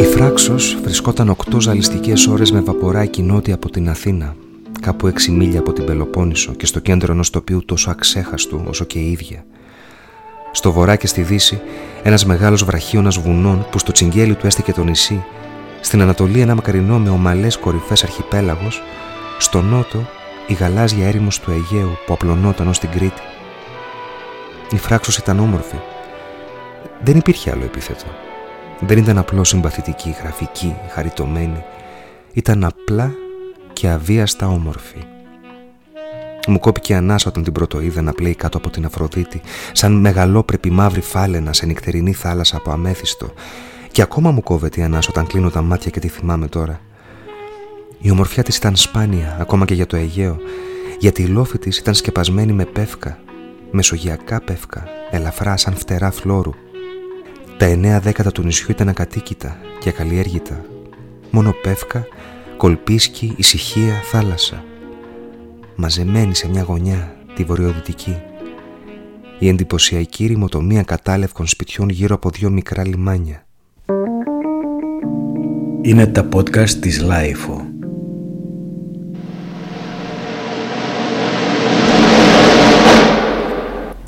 Η Φράξος βρισκόταν οκτώ ζαλιστικές ώρες με βαποράκι νότια από την Αθήνα, κάπου έξι μίλια από την Πελοπόννησο και στο κέντρο ενός τοπίου τόσο αξέχαστου όσο και η ίδια. Στο βορρά και στη δύση, ένας μεγάλος βραχίωνας βουνών που στο τσιγκέλι του έστεκε το νησί, στην Ανατολή ένα μακρινό με ομαλές κορυφές αρχιπέλαγος, στο νότο η γαλάζια έρημος του Αιγαίου που απλωνόταν ως την Κρήτη. Η Φράξος ήταν όμορφη. Δεν υπήρχε άλλο επίθετο. Δεν ήταν απλώς συμπαθητική, γραφική, χαριτωμένη. Ήταν απλά και αβίαστα όμορφη. Μου κόπηκε ανάσα όταν την πρωτοείδα να πλέει κάτω από την Αφροδίτη, σαν μεγαλόπρεπη μαύρη φάλαινα σε νυχτερινή θάλασσα από αμέθιστο. Και ακόμα μου κόβεται η ανάσα όταν κλείνω τα μάτια και τη θυμάμαι τώρα. Η ομορφιά της ήταν σπάνια, ακόμα και για το Αιγαίο, γιατί η λόφη της ήταν σκεπασμένη με πεύκα, μεσογειακά πεύκα, ελαφρά σαν φτερά φλώρου. Τα εννέα δέκατα του νησιού ήταν ακατοίκητα και ακαλλιέργητα. Μόνο πεύκα, κολπίσκοι, ησυχία, θάλασσα. Μαζεμένη σε μια γωνιά, τη βορειοδυτική. Η εντυπωσιακή ρυμοτομία κατάλευκων σπιτιών γύρω από δύο μικρά λιμάνια. Είναι τα podcast της LiFO.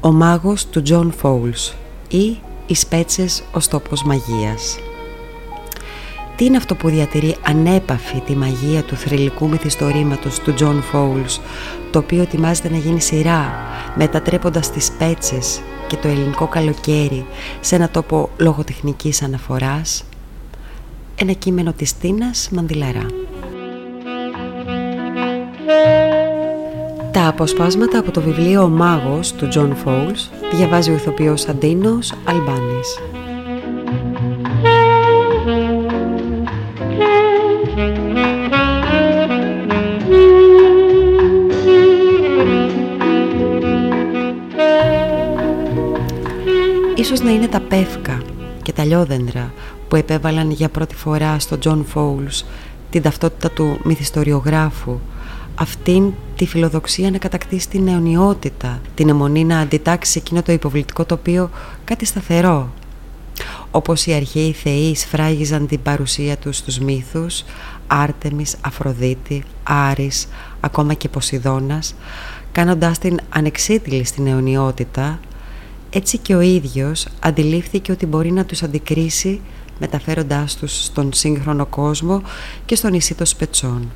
Ο μάγος του Τζον Φόουλς ή οι Σπέτσες ως τόπος μαγείας. Τι είναι αυτό που διατηρεί ανέπαφη τη μαγεία του θρυλικού μυθιστορήματος του Τζον Φόουλς, το οποίο ετοιμάζεται να γίνει σειρά, μετατρέποντας τις Σπέτσες και το ελληνικό καλοκαίρι σε ένα τόπο λογοτεχνικής αναφοράς. Ένα κείμενο της Τίνας Μανδυλαρά. Τα αποσπάσματα από το βιβλίο «Ο Μάγος» του Τζον Φόουλς διαβάζει ο ηθοποιός Αντίνοος Αλμπάνης. Ίσως να είναι τα πεύκα και τα λιόδεντρα που επέβαλαν για πρώτη φορά στον Τζον Φόουλς την ταυτότητα του μυθιστοριογράφου αυτήν τη φιλοδοξία να κατακτήσει την αιωνιότητα, την αιμονή να αντιτάξει εκείνο το υποβλητικό τοπίο κάτι σταθερό. Όπως οι αρχαίοι θεοί σφράγιζαν την παρουσία τους στους μύθους, Άρτεμις, Αφροδίτη, Άρης, ακόμα και Ποσειδώνας, κάνοντάς την ανεξίτηλη στην αιωνιότητα, έτσι και ο ίδιος αντιλήφθηκε ότι μπορεί να τους αντικρίσει μεταφέροντάς τους στον σύγχρονο κόσμο και στο νησί των Σπετσών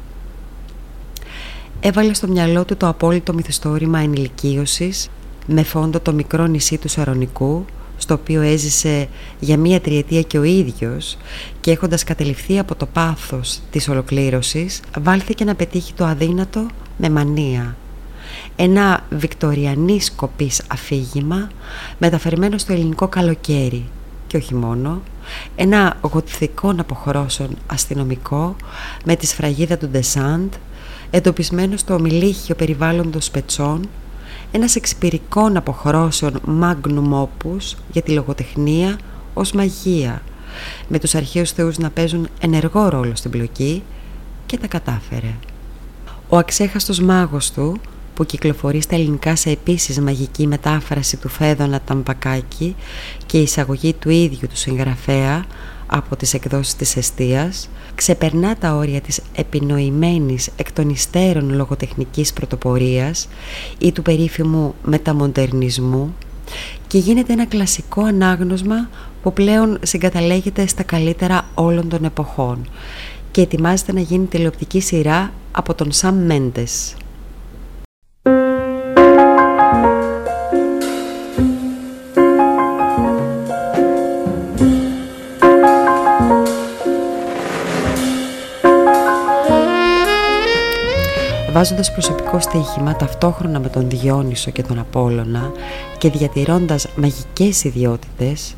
έβαλε στο μυαλό του το απόλυτο μυθιστόρημα ενηλικίωσης με φόντο το μικρό νησί του Σαρονικού στο οποίο έζησε για μία τριετία και ο ίδιος και έχοντας κατεληφθεί από το πάθος της ολοκλήρωσης βάλθηκε να πετύχει το αδύνατο με μανία. Ένα βικτοριανή σκοπής αφήγημα μεταφερμένο στο ελληνικό καλοκαίρι και όχι μόνο, ένα γοτθικό αποχρώσεων αστυνομικό με τη σφραγίδα του Ντεσάντ εντοπισμένο στο ομιλίχιο περιβάλλοντος πετσών, ένας εξυπηρικών αποχρώσεων magnum opus για τη λογοτεχνία ως μαγεία, με τους αρχαίους θεούς να παίζουν ενεργό ρόλο στην πλοκή και τα κατάφερε. Ο αξέχαστος μάγος του, που κυκλοφορεί στα ελληνικά σε επίσης μαγική μετάφραση του Φέδωνα Ταμπακάκη και η εισαγωγή του ίδιου του συγγραφέα από τις εκδόσεις της Εστίας, ξεπερνά τα όρια της επινοημένης εκ των υστέρων λογοτεχνικής πρωτοπορίας ή του περίφημου μεταμοντερνισμού και γίνεται ένα κλασικό ανάγνωσμα που πλέον συγκαταλέγεται στα καλύτερα όλων των εποχών και ετοιμάζεται να γίνει τηλεοπτική σειρά από τον Σαμ Μέντες. Βάζοντας προσωπικό στοίχημα ταυτόχρονα με τον Διόνυσο και τον Απόλλωνα και διατηρώντας μαγικές ιδιότητες,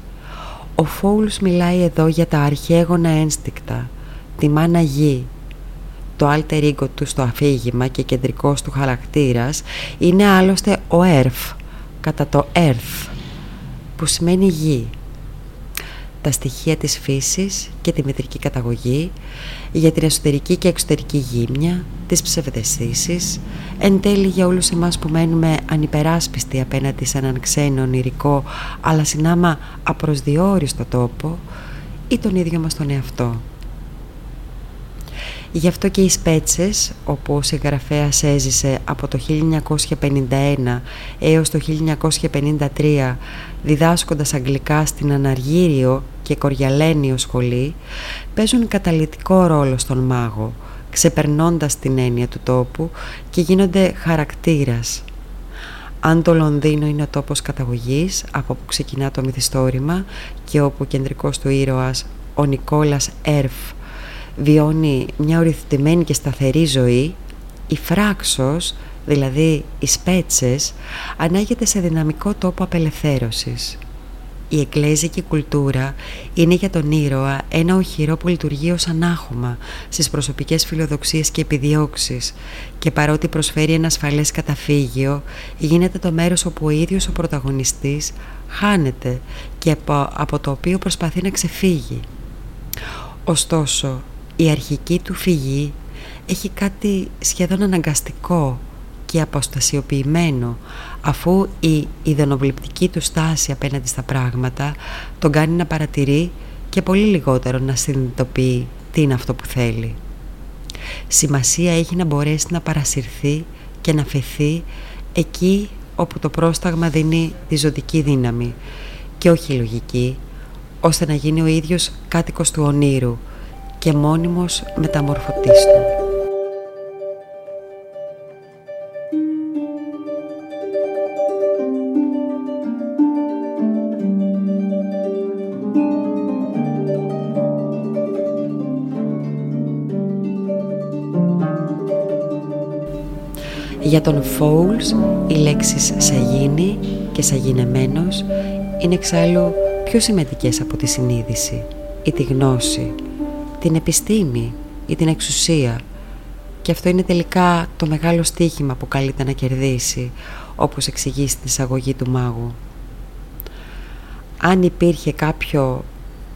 ο Φόουλς μιλάει εδώ για τα αρχαίγωνα ένστικτα, τη μάνα γη. Το alter ego του στο αφήγημα και κεντρικός του χαρακτήρας είναι άλλωστε ο Ερφ, κατά το Earth, που σημαίνει γη. τα στοιχεία της φύσης και τη μετρική καταγωγή, για την εσωτερική και εξωτερική γύμνια, τις ψευδεστήσεις, εν τέλει για όλους εμάς που μένουμε ανυπεράσπιστοι απέναντι σε έναν ξένο ονειρικό αλλά συνάμα απροσδιόριστο τόπο ή τον ίδιο μας τον εαυτό. Γι' αυτό και οι Σπέτσες, όπου ο συγγραφέας έζησε από το 1951 έως το 1953 διδάσκοντας αγγλικά στην Αναργύριο και Κοριαλένιο σχολή, παίζουν καταλητικό ρόλο στον μάγο, ξεπερνώντας την έννοια του τόπου και γίνονται χαρακτήρας. Αν το Λονδίνο είναι ο τόπος καταγωγής, από όπου ξεκινά το μυθιστόρημα και όπου ο κεντρικός του ήρωας, ο Νικόλας Έρφ, βιώνει μια οριθυμένη και σταθερή ζωή, η φράξος, δηλαδή οι σπέτσες, ανάγεται σε δυναμικό τόπο απελευθέρωσης. Η εκκλέζικη κουλτούρα είναι για τον ήρωα ένα οχυρό που λειτουργεί ως ανάχωμα στις προσωπικές φιλοδοξίες και επιδιώξεις και παρότι προσφέρει ένα ασφαλές καταφύγιο γίνεται το μέρος όπου ο ίδιος ο πρωταγωνιστής χάνεται και από, από το οποίο προσπαθεί να ξεφύγει. Ωστόσο, η αρχική του φυγή έχει κάτι σχεδόν αναγκαστικό και αποστασιοποιημένο αφού η ιδενοβληπτική του στάση απέναντι στα πράγματα τον κάνει να παρατηρεί και πολύ λιγότερο να συνειδητοποιεί τι είναι αυτό που θέλει. Σημασία έχει να μπορέσει να παρασυρθεί και να φεθεί εκεί όπου το πρόσταγμα δίνει τη ζωτική δύναμη και όχι λογική, ώστε να γίνει ο ίδιος κάτοικος του ονείρου και μόνιμος μεταμορφωτής του. Για τον Φόουλς οι λέξεις «σαγίνη» και «σαγινεμένος» είναι εξάλλου πιο σημαντικές από τη συνείδηση ή τη γνώση την επιστήμη ή την εξουσία και αυτό είναι τελικά το μεγάλο στίχημα που καλείται να κερδίσει όπως εξηγεί στην εισαγωγή του μάγου. Αν υπήρχε κάποιο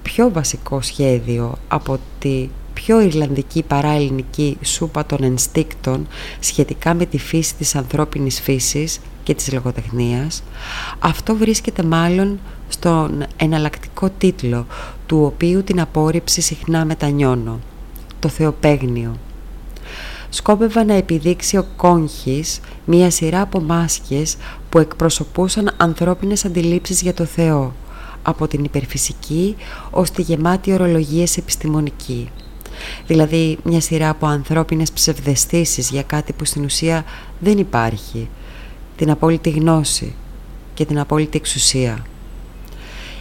πιο βασικό σχέδιο από τη πιο Ιρλανδική παρά ελληνική σούπα των ενστίκτων σχετικά με τη φύση της ανθρώπινης φύσης και της λογοτεχνίας, αυτό βρίσκεται μάλλον στον εναλλακτικό τίτλο του οποίου την απόρριψη συχνά μετανιώνω, το Θεοπαίγνιο. Σκόπευα να επιδείξει ο Κόγχης μία σειρά από μάσκες που εκπροσωπούσαν ανθρώπινες αντιλήψεις για το Θεό, από την υπερφυσική ως τη γεμάτη ορολογίες επιστημονική. Δηλαδή μια σειρά από ανθρώπινες ψευδεστήσεις για κάτι που στην ουσία δεν υπάρχει, την απόλυτη γνώση και την απόλυτη εξουσία.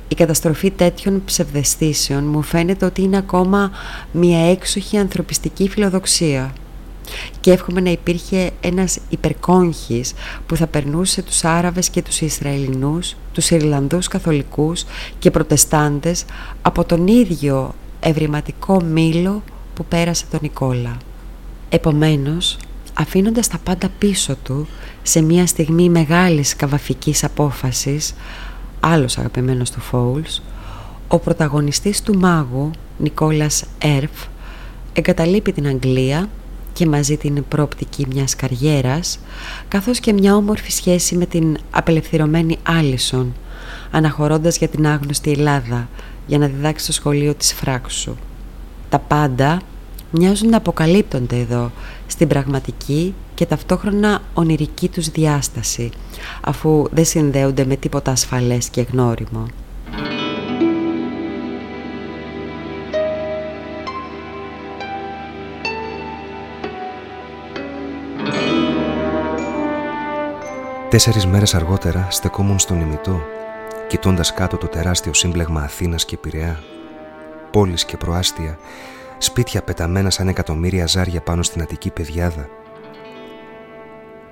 Η καταστροφή τέτοιων ψευδεστήσεων μου φαίνεται ότι είναι ακόμα μια έξοχη ανθρωπιστική φιλοδοξία και εύχομαι να υπήρχε ένας υπερκόγχης που θα περνούσε τους Άραβες και τους Ισραηλινούς, τους Ιρλανδούς καθολικούς και προτεστάντες από τον ίδιο ευρηματικό μήλο που πέρασε τον Νικόλα. Επομένως, αφήνοντας τα πάντα πίσω του σε μια στιγμή μεγάλης καβαφικής απόφασης, άλλος αγαπημένος του Φόουλς, ο πρωταγωνιστής του μάγου, Νικόλας Έρφ, εγκαταλείπει την Αγγλία και μαζί την πρόπτικη μιας καριέρας, καθώς και μια όμορφη σχέση με την απελευθερωμένη Άλισον, αναχωρώντας για την άγνωστη Ελλάδα, για να διδάξεις στο σχολείο της Φράξου. Τα πάντα μοιάζουν να αποκαλύπτονται εδώ στην πραγματική και ταυτόχρονα ονειρική τους διάσταση αφού δεν συνδέονται με τίποτα ασφαλές και γνώριμο. Τέσσερις μέρες αργότερα στεκόμουν στον ημιτό κοιτώντας κάτω το τεράστιο σύμπλεγμα Αθήνας και Πειραιά πόλεις και προάστια σπίτια πεταμένα σαν εκατομμύρια ζάρια πάνω στην Αττική πεδιάδα.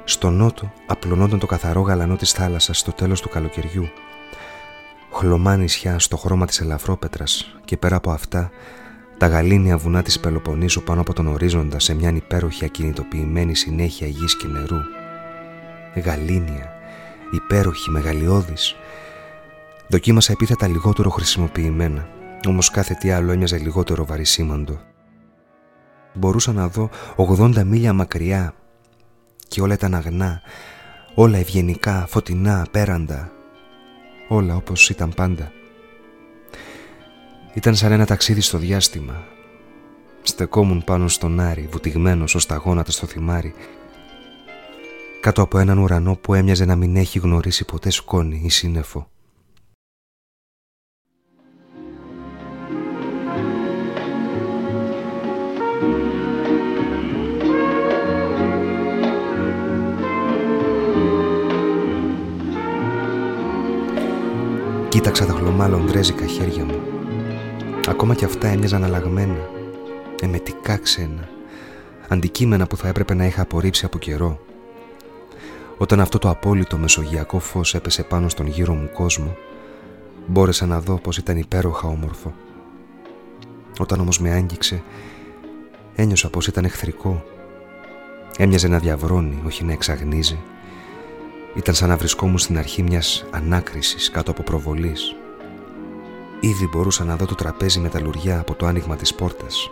Στο νότο απλωνόταν το καθαρό γαλανό της θάλασσας στο τέλος του καλοκαιριού. Χλωμά νησιά στο χρώμα της ελαφρόπετρας και πέρα από αυτά τα γαλήνια βουνά της Πελοποννήσου πάνω από τον ορίζοντα σε μια υπέροχη ακινητοποιημένη συνέχεια γης και νερού. Γαλήνια, υπέροχη, μεγαλειώδης. Δοκίμασα επίθετα λιγότερο χρησιμοποιημένα Όμως κάθε τι άλλο έμοιαζε λιγότερο βαρισίμαντο. Μπορούσα να δω 80 μίλια μακριά και όλα ήταν αγνά, όλα ευγενικά, φωτεινά, απέραντα, όλα όπως ήταν πάντα. Ήταν σαν ένα ταξίδι στο διάστημα. Στεκόμουν πάνω στον Άρη, βουτυγμένος ως τα γόνατα στο θυμάρι, κάτω από έναν ουρανό που έμοιαζε να μην έχει γνωρίσει ποτέ σκόνη ή σύννεφο. Κοίταξα τα χλωμά λονδρέζικα χέρια μου. Ακόμα κι αυτά έμοιαζαν αλλαγμένα, εμετικά ξένα, αντικείμενα που θα έπρεπε να είχα απορρίψει από καιρό. Όταν αυτό το απόλυτο μεσογειακό φως έπεσε πάνω στον γύρο μου κόσμο, μπόρεσα να δω πως ήταν υπέροχα όμορφο. Όταν όμως με άγγιξε, ένιωσα πως ήταν εχθρικό. Έμοιαζε να διαβρώνει, όχι να εξαγνίζει. Ήταν σαν να βρισκόμουν στην αρχή μιας ανάκρισης κάτω από προβολής. Ήδη μπορούσα να δω το τραπέζι με τα λουριά από το άνοιγμα της πόρτας.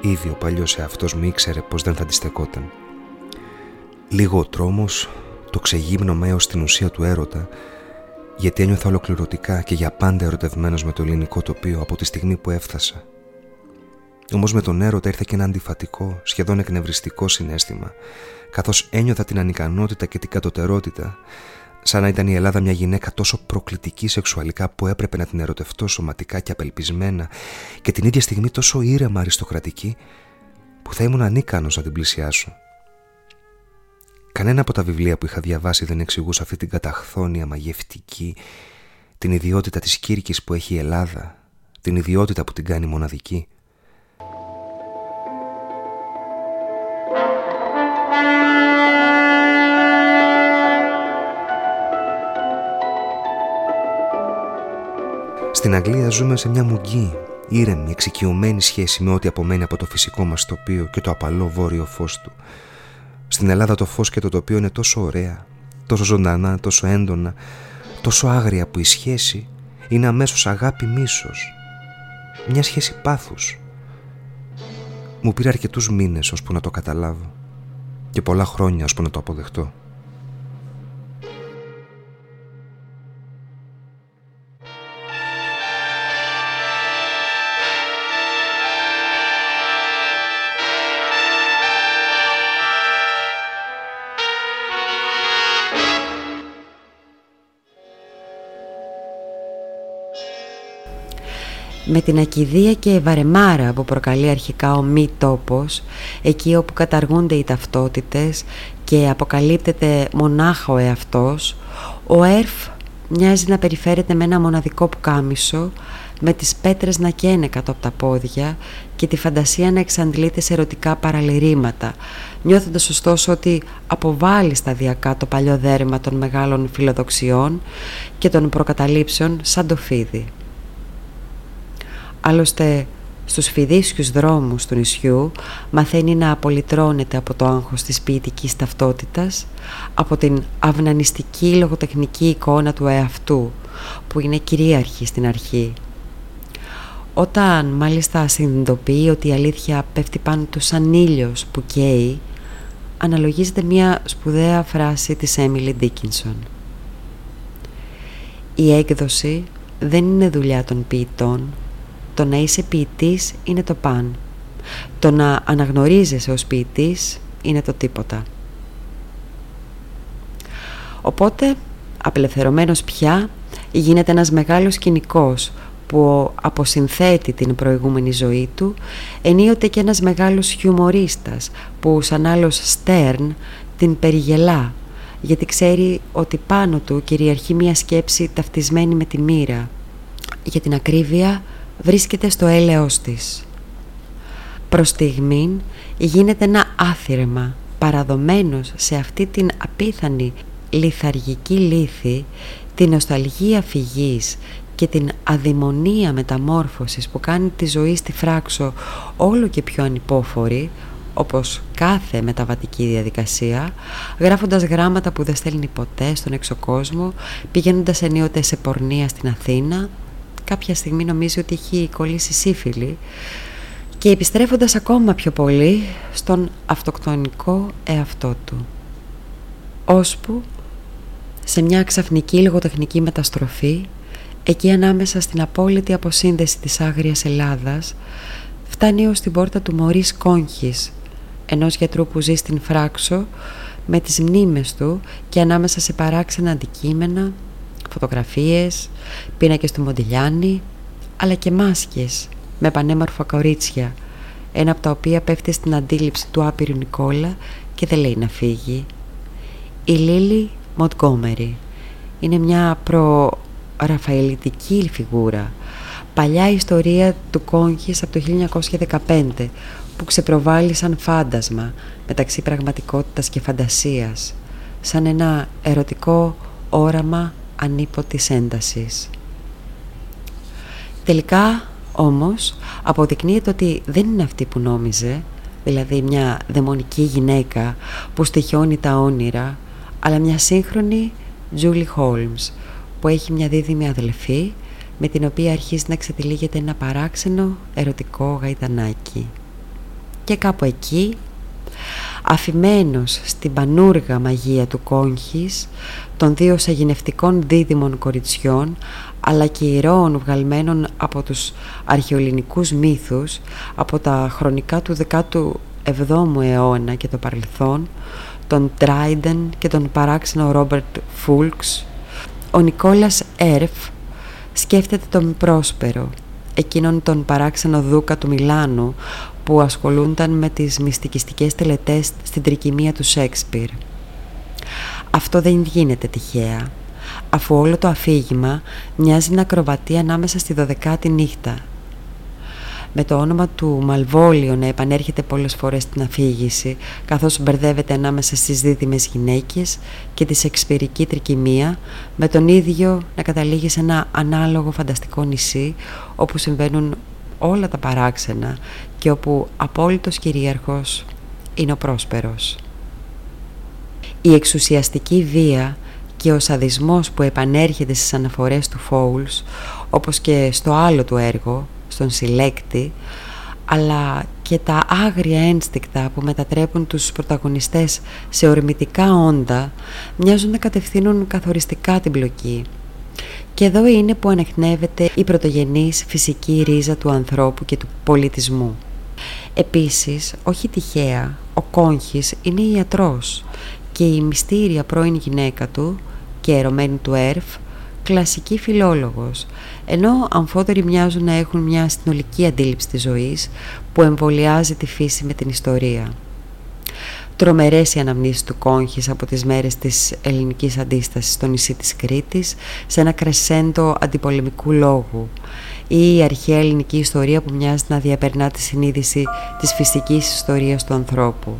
Ήδη ο παλιός εαυτός μου ήξερε πως δεν θα αντιστεκόταν. Λίγο ο τρόμος, το ξεγύμνωμα έως την ουσία του έρωτα, γιατί ένιωθα ολοκληρωτικά και για πάντα ερωτευμένος με το ελληνικό τοπίο από τη στιγμή που έφτασα. Όμως με τον έρωτα ήρθε και ένα αντιφατικό, σχεδόν εκνευριστικό συνέστημα, καθώς ένιωθα την ανικανότητα και την κατωτερότητα, σαν να ήταν η Ελλάδα μια γυναίκα τόσο προκλητική σεξουαλικά που έπρεπε να την ερωτευτώ σωματικά και απελπισμένα και την ίδια στιγμή τόσο ήρεμα αριστοκρατική που θα ήμουν ανίκανος να την πλησιάσω. Κανένα από τα βιβλία που είχα διαβάσει δεν εξηγούσε αυτή την καταχθόνια μαγευτική, την ιδιότητα της Κύρκης που έχει η Ελλάδα, την ιδιότητα που την κάνει μοναδική. Στην Αγγλία ζούμε σε μια μουγγή, ήρεμη, εξοικειωμένη σχέση με ό,τι απομένει από το φυσικό μας τοπίο και το απαλό βόρειο φως του. Στην Ελλάδα το φως και το τοπίο είναι τόσο ωραία, τόσο ζωντανά, τόσο έντονα, τόσο άγρια που η σχέση είναι αμέσως αγάπη μίσος. Μια σχέση πάθους. Μου πήρε αρκετούς μήνες ώσπου να το καταλάβω και πολλά χρόνια ώσπου να το αποδεχτώ. Με την ακιδεία και βαρεμάρα που προκαλεί αρχικά ο μη τόπος, εκεί όπου καταργούνται οι ταυτότητες και αποκαλύπτεται μονάχα ο εαυτός, ο ΕΡΦ μοιάζει να περιφέρεται με ένα μοναδικό πουκάμισο, με τις πέτρες να καίνε κάτω από τα πόδια και τη φαντασία να εξαντλείται σε ερωτικά παραλυρήματα, νιώθοντας ωστόσο ότι αποβάλλει σταδιακά το παλιό δέρμα των μεγάλων φιλοδοξιών και των προκαταλήψεων σαν το φίδι. Άλλωστε στους φιδίσκους δρόμους του νησιού μαθαίνει να απολυτρώνεται από το άγχος της ποιητικής ταυτότητας, από την αυνανιστική λογοτεχνική εικόνα του εαυτού που είναι κυρίαρχη στην αρχή. Όταν μάλιστα συνειδητοποιεί ότι η αλήθεια πέφτει πάνω του σαν ήλιος που καίει, αναλογίζεται μια σπουδαία φράση της Έμιλι Ντίκινσον. Η έκδοση δεν είναι δουλειά των ποιητών, το να είσαι ποιητής είναι το παν. Το να αναγνωρίζεσαι ως ποιητής είναι το τίποτα. Οπότε, απελευθερωμένος πια, γίνεται ένας μεγάλος κοινικός που αποσυνθέτει την προηγούμενη ζωή του, ενίοτε και ένας μεγάλος χιουμορίστας που σαν άλλος Στέρν την περιγελά, γιατί ξέρει ότι πάνω του κυριαρχεί μια σκέψη ταυτισμένη με τη μοίρα. Για την ακρίβεια, βρίσκεται στο έλεος της. Προς στιγμήν γίνεται ένα άθυρμα παραδομένος σε αυτή την απίθανη λιθαργική λύθη, την νοσταλγία φυγής και την αδημονία μεταμόρφωσης που κάνει τη ζωή στη φράξο όλο και πιο ανυπόφορη, όπως κάθε μεταβατική διαδικασία, γράφοντας γράμματα που δεν στέλνει ποτέ στον εξωκόσμο, πηγαίνοντας ενίοτε σε πορνεία στην Αθήνα, κάποια στιγμή νομίζει ότι έχει κολλήσει σύφυλλη και επιστρέφοντας ακόμα πιο πολύ στον αυτοκτονικό εαυτό του. Ώσπου σε μια ξαφνική λογοτεχνική μεταστροφή εκεί ανάμεσα στην απόλυτη αποσύνδεση της Άγριας Ελλάδας φτάνει ως την πόρτα του Μωρίς Κόγχης ενός γιατρού που ζει στην Φράξο με τις μνήμες του και ανάμεσα σε παράξενα αντικείμενα, φωτογραφίες, πίνακες του Μοντιλιάνη αλλά και μάσκες με πανέμορφα κορίτσια. Ένα από τα οποία πέφτει στην αντίληψη του άπειρου Νικόλα και δεν λέει να φύγει. Η Λίλη Μοντγκόμερι είναι μια προ-ραφαελιτική φιγούρα. Παλιά ιστορία του Κόγχης από το 1915 που ξεπροβάλλει σαν φάντασμα μεταξύ πραγματικότητας και φαντασίας σαν ένα ερωτικό όραμα ανίποτης έντασης. Τελικά όμως αποδεικνύεται ότι δεν είναι αυτή που νόμιζε δηλαδή μια δαιμονική γυναίκα που στοιχιώνει τα όνειρα αλλά μια σύγχρονη Julie Holmes που έχει μια δίδυμη αδελφή με την οποία αρχίζει να ξετυλίγεται ένα παράξενο ερωτικό γαϊτανάκι. Και κάπου εκεί, αφημένος στην πανούργα μαγεία του κόγχης, των δύο σαγηνευτικών δίδυμων κοριτσιών, αλλά και ηρώων βγαλμένων από τους αρχαιολινικούς μύθους, από τα χρονικά του 17ου αιώνα και το παρελθόν, τον Τράιντεν και τον παράξενο Ρόμπερτ Φούλξ, ο Νικόλας Έρφ σκέφτεται τον Πρόσπερο, εκείνον τον παράξενο δούκα του Μιλάνου που ασχολούνταν με τις μυστικιστικές τελετές στην τρικυμία του Σέξπιρ. Αυτό δεν γίνεται τυχαία, αφού όλο το αφήγημα μοιάζει να ακροβατεί ανάμεσα στη δωδεκάτη νύχτα με το όνομα του Μαλβόλιο να επανέρχεται πολλές φορές στην αφήγηση καθώς μπερδεύεται ανάμεσα στις δίδυμες γυναίκες και τη σεξπυρική τρικυμία με τον ίδιο να καταλήγει σε ένα ανάλογο φανταστικό νησί όπου συμβαίνουν όλα τα παράξενα και όπου απόλυτος κυρίαρχος είναι ο πρόσπερος. Η εξουσιαστική βία και ο σαδισμός που επανέρχεται στις αναφορές του Φόουλς όπως και στο άλλο του έργο στον συλλέκτη αλλά και τα άγρια ένστικτα που μετατρέπουν τους πρωταγωνιστές σε ορμητικά όντα μοιάζουν να κατευθύνουν καθοριστικά την πλοκή. Και εδώ είναι που ανεχνεύεται η πρωτογενής φυσική ρίζα του ανθρώπου και του πολιτισμού. Επίσης, όχι τυχαία, ο Κόγχης είναι ιατρός και η μυστήρια πρώην γυναίκα του και ερωμένη του ΕΡΦ κλασική φιλόλογος, ενώ αμφότεροι μοιάζουν να έχουν μια συνολική αντίληψη της ζωής που εμβολιάζει τη φύση με την ιστορία. Τρομερές οι αναμνήσεις του Κόγχης από τις μέρες της ελληνικής αντίστασης στο νησί της Κρήτης σε ένα κρεσέντο αντιπολεμικού λόγου ή η αρχαία ελληνική ιστορία που μοιάζει να διαπερνά τη συνείδηση της φυσικής ιστορίας του ανθρώπου.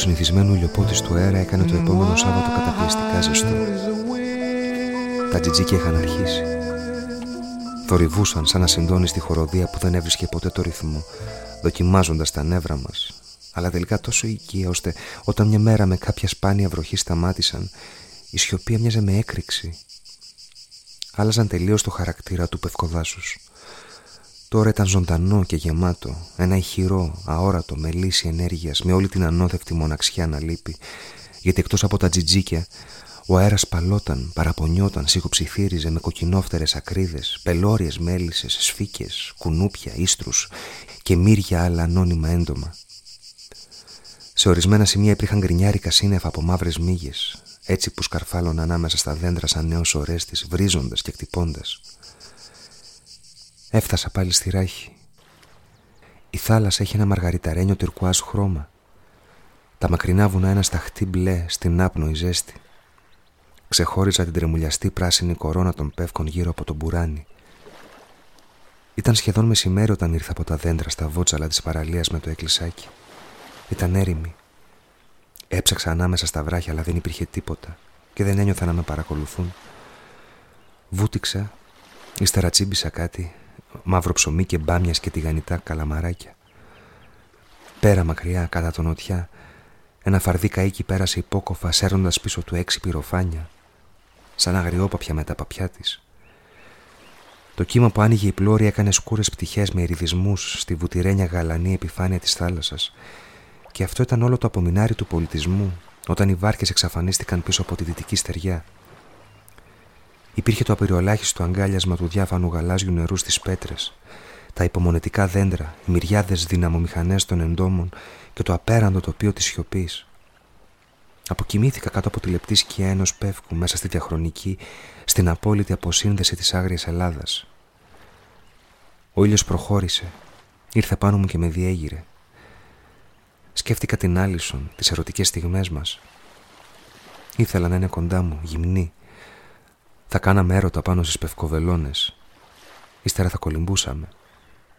Συνηθισμένου ηλιοπότης του αέρα έκανε το επόμενο Σάββατο καταπιεστικά ζεστό. Τα τζιτζίκια είχαν αρχίσει. Θορυβούσαν σαν να συντώνεις στη χοροδία που δεν έβρισκε ποτέ το ρυθμό, δοκιμάζοντας τα νεύρα μας, αλλά τελικά τόσο οικία ώστε όταν μια μέρα με κάποια σπάνια βροχή σταμάτησαν, η σιωπή έμοιαζε με έκρηξη. Άλλαζαν τελείως το χαρακτήρα του πευκοδάσου. Τώρα ήταν ζωντανό και γεμάτο, ένα ηχηρό, αόρατο, με λύση ενέργειας, με όλη την ανώθευτη μοναξιά να λείπει, γιατί εκτός από τα τζιτζίκια ο αέρας παλόταν, παραπονιόταν, σιγοψιθύριζε με κοκκινόφτερες ακρίδες, πελώριες μέλισσες, σφίκες, κουνούπια, ίστρους και μύρια άλλα ανώνυμα έντομα. Σε ορισμένα σημεία υπήρχαν γκρινιάρικα σύννεφα από μαύρες μύγες, έτσι που σκαρφάλωναν ανάμεσα στα δέντρα σαν νέος ορέστης, βρίζοντας και κτυπώντας. Έφτασα πάλι στη ράχη. Η θάλασσα έχει ένα μαργαριταρένιο τυρκουάζ χρώμα. Τα μακρινά βουνά ένα σταχτή μπλε στην άπνοη ζέστη. Ξεχώριζα την τρεμουλιαστή πράσινη κορώνα των πεύκων γύρω από τον μπουράνι. Ήταν σχεδόν μεσημέρι όταν ήρθα από τα δέντρα στα βότσαλα της παραλίας με το εκκλησάκι. Ήταν έρημη. Έψαξα ανάμεσα στα βράχια αλλά δεν υπήρχε τίποτα και δεν ένιωθα να με παρακολουθούν. Βούτυξα, ύστερα τσίμπησα κάτι, μαύρο ψωμί και μπάμιας και τηγανιτά καλαμαράκια. Πέρα μακριά, κατά τον νοτιά, ένα φαρδί καίκι πέρασε υπόκοφα σέρνοντας πίσω του έξι πυροφάνια σαν αγριόπαπια με τα παπιά της. Το κύμα που άνοιγε η πλώρη έκανε σκούρες πτυχές με εριδισμού στη βουτυρένια γαλανή επιφάνεια της θάλασσας, και αυτό ήταν όλο το απομεινάρι του πολιτισμού όταν οι βάρκες εξαφανίστηκαν πίσω από τη δυτική στεριά. Υπήρχε το απειροελάχιστο αγκάλιασμα του διάφανου γαλάζιου νερού στις πέτρες, τα υπομονετικά δέντρα, οι μυριάδες δυναμομηχανές των εντόμων και το απέραντο τοπίο της σιωπής. Αποκοιμήθηκα κάτω από τη λεπτή σκιά ενός πεύκου μέσα στη διαχρονική, στην απόλυτη αποσύνδεση της άγριας Ελλάδας. Ο ήλιος προχώρησε, ήρθε πάνω μου και με διέγειρε. Σκέφτηκα την Άλισον, τις ερωτικές στιγμές μας. Ήθελα να είναι κοντά μου, γυμνή. Θα κάναμε έρωτα πάνω στις πευκοβελώνες. Ύστερα θα κολυμπούσαμε.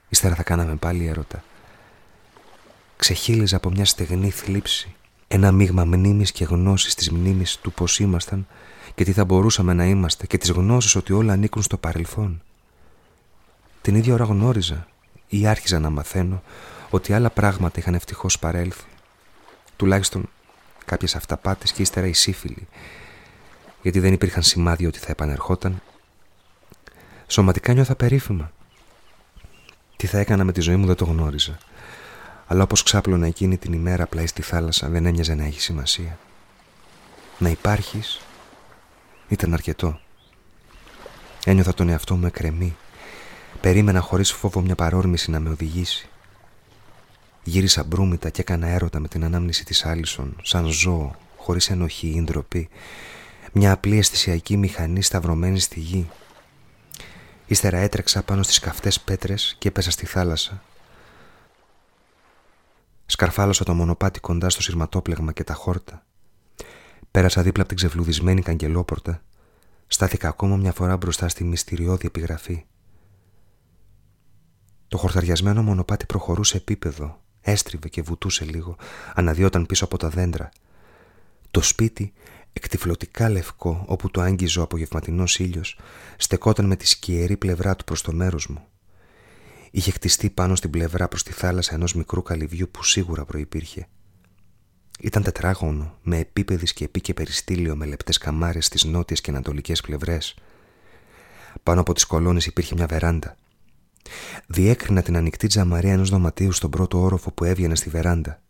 Ύστερα θα κάναμε πάλι έρωτα. Ξεχύλιζα από μια στεγνή θλίψη ένα μείγμα μνήμης και γνώσης της μνήμης του πώς ήμασταν και τι θα μπορούσαμε να είμαστε και της γνώσης ότι όλα ανήκουν στο παρελθόν. Την ίδια ώρα γνώριζα ή άρχιζα να μαθαίνω ότι άλλα πράγματα είχαν ευτυχώς παρέλθει. Τουλάχιστον κάποιες αυταπάτες και ύστερα οι σύφυλοι γιατί δεν υπήρχαν σημάδια ότι θα επανερχόταν. Σωματικά νιώθα περίφημα. Τι θα έκανα με τη ζωή μου δεν το γνώριζα αλλά όπως ξάπλωνα εκείνη την ημέρα πλάι στη θάλασσα δεν έμοιαζε να έχει σημασία. Να υπάρχεις ήταν αρκετό. Ένιωθα τον εαυτό μου εκρεμή. Περίμενα χωρίς φόβο μια παρόρμηση να με οδηγήσει. Γύρισα μπρούμητα και έκανα έρωτα με την ανάμνηση της Άλισον, σαν ζώο, χωρίς ενοχή ή ντροπή. Μια απλή αισθησιακή μηχανή σταυρωμένη στη γη. Ύστερα έτρεξα πάνω στις καυτές πέτρες και έπεσα στη θάλασσα, Σκαρφάλωσα το μονοπάτι κοντά στο σειρματόπλεγμα και τα χόρτα. Πέρασα δίπλα από την ξεβλουδισμένη καγκελόπορτα. Στάθηκα ακόμα μια φορά μπροστά στη μυστηριώδη επιγραφή. Το χορταριασμένο μονοπάτι προχωρούσε επίπεδο, έστριβε και βουτούσε λίγο, αναδιόταν πίσω από τα δέντρα. Το σπίτι, εκτιφλωτικά λευκό, όπου το άγγιζε ο απογευματινός ήλιος, στεκόταν με τη σκιερή πλευρά του προς το μέρος μου είχε χτιστεί πάνω στην πλευρά προς τη θάλασσα ενός μικρού καλυβιού που σίγουρα προϋπήρχε. Ήταν τετράγωνο, με επίπεδη σκεπή και περιστήλιο με λεπτές καμάρες στις νότιες και ανατολικές πλευρές. Πάνω από τις κολόνες υπήρχε μια βεράντα. Διέκρινα την ανοιχτή τζαμαρία ενός δωματίου στον πρώτο όροφο που έβγαινε στη βεράντα.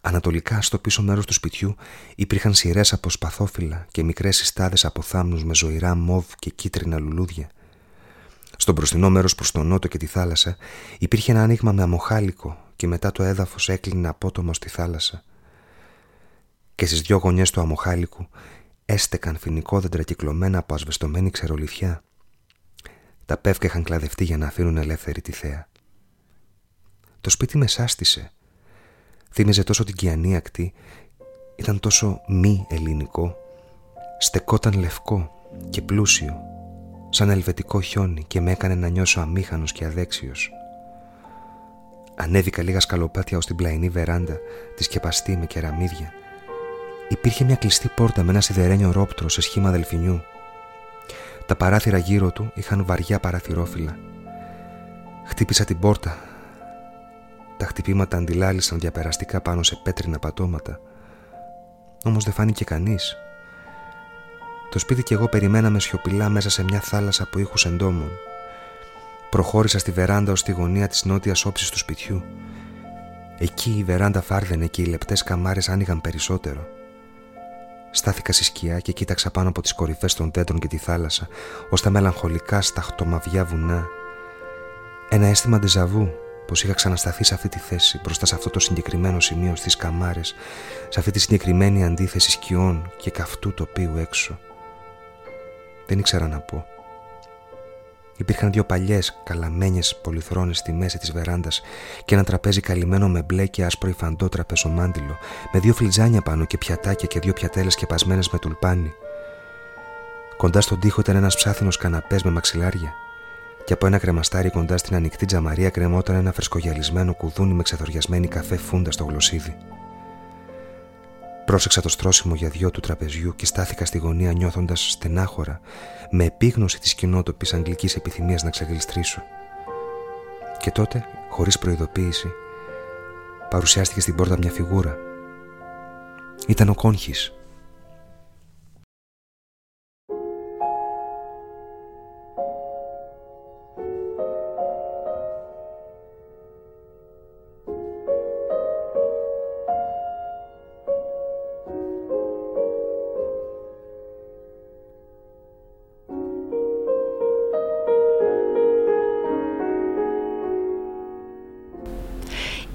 Ανατολικά, στο πίσω μέρος του σπιτιού, υπήρχαν σειρές από σπαθόφυλλα και μικρές συστάδες από θάμνους με ζωηρά μοβ και κίτρινα λουλούδια. Στο μπροστινό μέρος προς τον νότο και τη θάλασσα υπήρχε ένα άνοιγμα με αμοχάλικο και μετά το έδαφος έκλεινε απότομα στη θάλασσα. Και στις δυο γωνιές του αμοχάλικου έστεκαν φοινικόδεντρα κυκλωμένα από ασβεστομένη ξερολιθιά. Τα πεύκα είχαν κλαδευτεί για να αφήνουν ελεύθερη τη θέα. Το σπίτι με σάστησε. Θύμιζε τόσο την κιανή ακτή, ήταν τόσο μη ελληνικό, στεκόταν λευκό και πλούσιο σαν ελβετικό χιόνι και με έκανε να νιώσω αμήχανος και αδέξιος. Ανέβηκα λίγα σκαλοπάτια ως την πλαϊνή βεράντα, τη σκεπαστή με κεραμίδια. Υπήρχε μια κλειστή πόρτα με ένα σιδερένιο ρόπτρο σε σχήμα δελφινιού. Τα παράθυρα γύρω του είχαν βαριά παραθυρόφυλλα. Χτύπησα την πόρτα. Τα χτυπήματα αντιλάλησαν διαπεραστικά πάνω σε πέτρινα πατώματα. Όμως δεν φάνηκε κανείς το σπίτι και εγώ περιμέναμε σιωπηλά μέσα σε μια θάλασσα από ήχους εντόμων. Προχώρησα στη βεράντα ως τη γωνία της νότιας όψης του σπιτιού. Εκεί η βεράντα φάρδενε και οι λεπτές καμάρες άνοιγαν περισσότερο. Στάθηκα στη σκιά και κοίταξα πάνω από τις κορυφές των δέντρων και τη θάλασσα ως τα μελαγχολικά σταχτομαυιά βουνά. Ένα αίσθημα ντεζαβού πως είχα ξανασταθεί σε αυτή τη θέση μπροστά σε αυτό το συγκεκριμένο σημείο στις καμάρες σε αυτή τη συγκεκριμένη αντίθεση σκιών και καυτού τοπίου έξω. Δεν ήξερα να πω. Υπήρχαν δύο παλιές, καλαμένιες πολυθρόνες στη μέση της βεράντας και ένα τραπέζι καλυμμένο με μπλε και άσπρο υφαντό τραπεζομάντιλο, με δύο φλιτζάνια πάνω και πιατάκια και δύο πιατέλες σκεπασμένες με τουλπάνι. Κοντά στον τοίχο ήταν ένας ψάθινος καναπές με μαξιλάρια, και από ένα κρεμαστάρι κοντά στην ανοιχτή τζαμαρία κρεμόταν ένα φρεσκογιαλισμένο κουδούνι με ξεθοριασμένη καφέ φούντα στο γλωσσίδι. Πρόσεξα το στρώσιμο για δυο του τραπεζιού και στάθηκα στη γωνία νιώθοντας στενάχωρα, με επίγνωση της κοινότοπης αγγλικής επιθυμίας να ξεγλιστρήσω. Και τότε, χωρίς προειδοποίηση, παρουσιάστηκε στην πόρτα μια φιγούρα. Ήταν ο Κόνχης,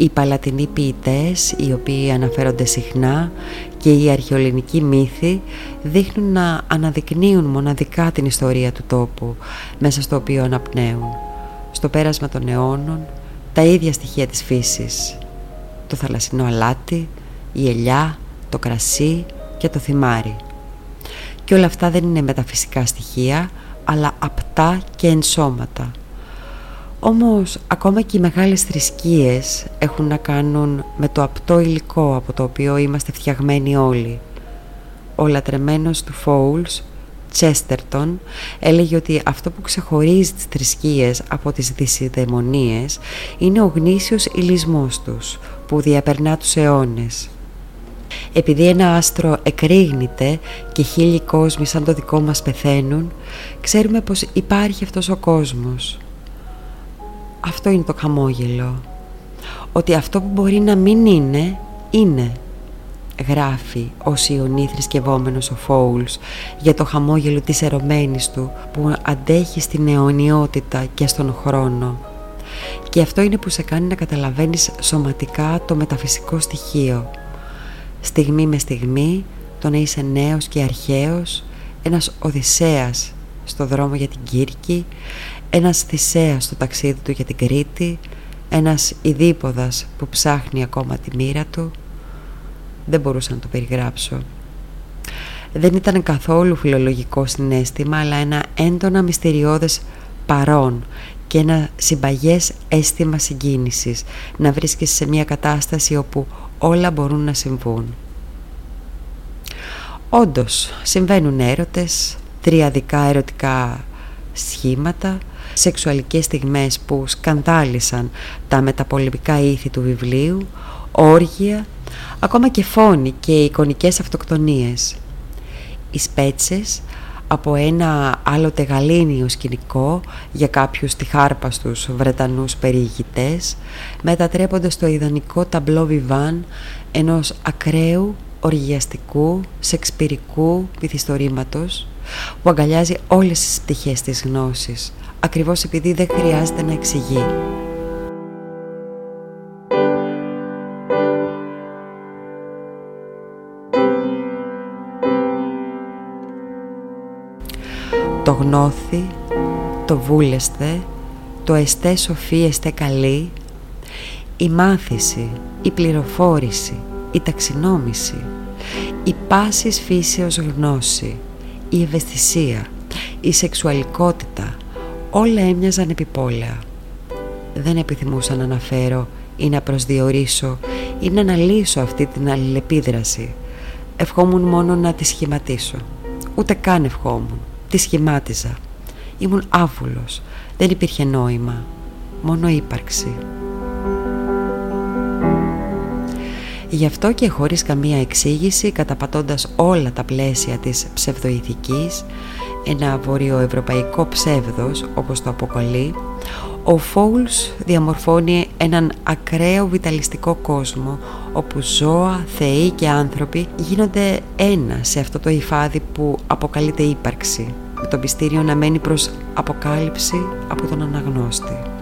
οι παλατινοί ποιητές οι οποίοι αναφέρονται συχνά και οι αρχαιολινικοί μύθοι δείχνουν να αναδεικνύουν μοναδικά την ιστορία του τόπου μέσα στο οποίο αναπνέουν. Στο πέρασμα των αιώνων τα ίδια στοιχεία της φύσης. Το θαλασσινό αλάτι, η ελιά, το κρασί και το θυμάρι. Και όλα αυτά δεν είναι μεταφυσικά στοιχεία αλλά απτά και ενσώματα. Όμως ακόμα και οι μεγάλες θρησκείες έχουν να κάνουν με το απτό υλικό από το οποίο είμαστε φτιαγμένοι όλοι. Ο λατρεμένος του Φόουλς, Τσέστερτον, έλεγε ότι αυτό που ξεχωρίζει τις θρησκείες από τις δυσιδαιμονίες είναι ο γνήσιος ηλισμός τους που διαπερνά τους αιώνες. Επειδή ένα άστρο εκρήγνεται και χίλιοι κόσμοι σαν το δικό μας πεθαίνουν, ξέρουμε πως υπάρχει αυτός ο κόσμος αυτό είναι το χαμόγελο. Ότι αυτό που μπορεί να μην είναι, είναι. Γράφει ο Ιωνί θρησκευόμενος ο Φόουλς για το χαμόγελο της ερωμένης του που αντέχει στην αιωνιότητα και στον χρόνο. Και αυτό είναι που σε κάνει να καταλαβαίνεις σωματικά το μεταφυσικό στοιχείο. Στιγμή με στιγμή το να είσαι νέος και αρχαίος, ένας Οδυσσέας στο δρόμο για την Κύρκη, ένας Θησέας στο ταξίδι του για την Κρήτη, ένας Ιδίποδας που ψάχνει ακόμα τη μοίρα του. Δεν μπορούσα να το περιγράψω. Δεν ήταν καθόλου φιλολογικό συνέστημα, αλλά ένα έντονα μυστηριώδες παρόν και ένα συμπαγές αίσθημα συγκίνησης, να βρίσκεσαι σε μια κατάσταση όπου όλα μπορούν να συμβούν. Όντως, συμβαίνουν έρωτες, τριαδικά ερωτικά σχήματα, σεξουαλικές στιγμές που σκανδάλισαν τα μεταπολεμικά ήθη του βιβλίου, όργια, ακόμα και φόνοι και εικονικές αυτοκτονίες. Οι σπέτσες από ένα άλλοτε γαλήνιο σκηνικό για κάποιους τυχάρπαστους Βρετανούς περιηγητές μετατρέπονται στο ιδανικό ταμπλό βιβάν ενός ακραίου, οργιαστικού, σεξπυρικού πυθιστορήματος που αγκαλιάζει όλες τις πτυχές της γνώσης ακριβώς επειδή δεν χρειάζεται να εξηγεί. Το γνώθι, το βούλεστε, το εστέ σοφή εστέ καλή, η μάθηση, η πληροφόρηση, η ταξινόμηση, η πάσης φύσεως γνώση, η ευαισθησία, η σεξουαλικότητα, όλα έμοιαζαν επιπόλαια. Δεν επιθυμούσα να αναφέρω ή να προσδιορίσω ή να αναλύσω αυτή την αλληλεπίδραση. Ευχόμουν μόνο να τη σχηματίσω. Ούτε καν ευχόμουν. Τη σχημάτιζα. Ήμουν άβουλος. Δεν υπήρχε νόημα. Μόνο ύπαρξη. Γι' αυτό και χωρίς καμία εξήγηση, καταπατώντας όλα τα πλαίσια της ψευδοηθικής, ένα βορειοευρωπαϊκό ψεύδος όπως το αποκαλεί Ο Φόουλς διαμορφώνει έναν ακραίο βιταλιστικό κόσμο όπου ζώα, θεοί και άνθρωποι γίνονται ένα σε αυτό το υφάδι που αποκαλείται ύπαρξη με το μυστήριο να μένει προς αποκάλυψη από τον αναγνώστη.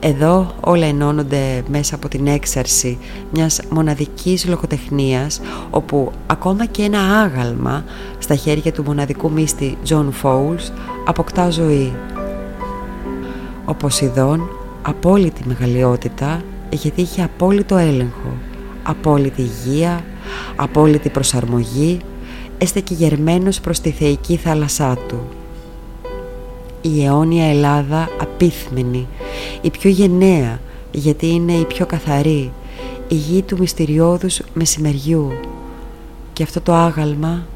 Εδώ όλα ενώνονται μέσα από την έξαρση μιας μοναδικής λογοτεχνίας όπου ακόμα και ένα άγαλμα στα χέρια του μοναδικού μύστη Τζον Φόουλς αποκτά ζωή. Ο Ποσειδών απόλυτη μεγαλειότητα γιατί είχε απόλυτο έλεγχο, απόλυτη υγεία, απόλυτη προσαρμογή, έστε και γερμένος προς τη θεϊκή θάλασσά του η αιώνια Ελλάδα απίθμενη, η πιο γενναία γιατί είναι η πιο καθαρή, η γη του μυστηριώδους μεσημεριού. Και αυτό το άγαλμα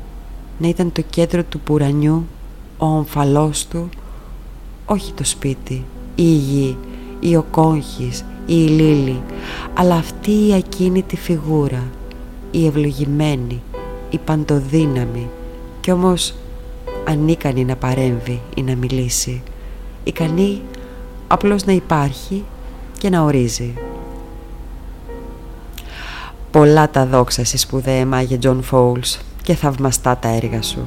να ήταν το κέντρο του πουρανιού, ο ομφαλός του, όχι το σπίτι, η γη, ή ο κόγχης, ή η λίλη, αλλά αυτή η ακίνητη φιγούρα, η ευλογημένη, η παντοδύναμη. Κι όμως ανίκανη να παρέμβει ή να μιλήσει, ικανή απλώς να υπάρχει και να ορίζει. Πολλά τα δόξα σοι σπουδαίε μάγε Τζον Φόουλς και θαυμαστά τα έργα σου.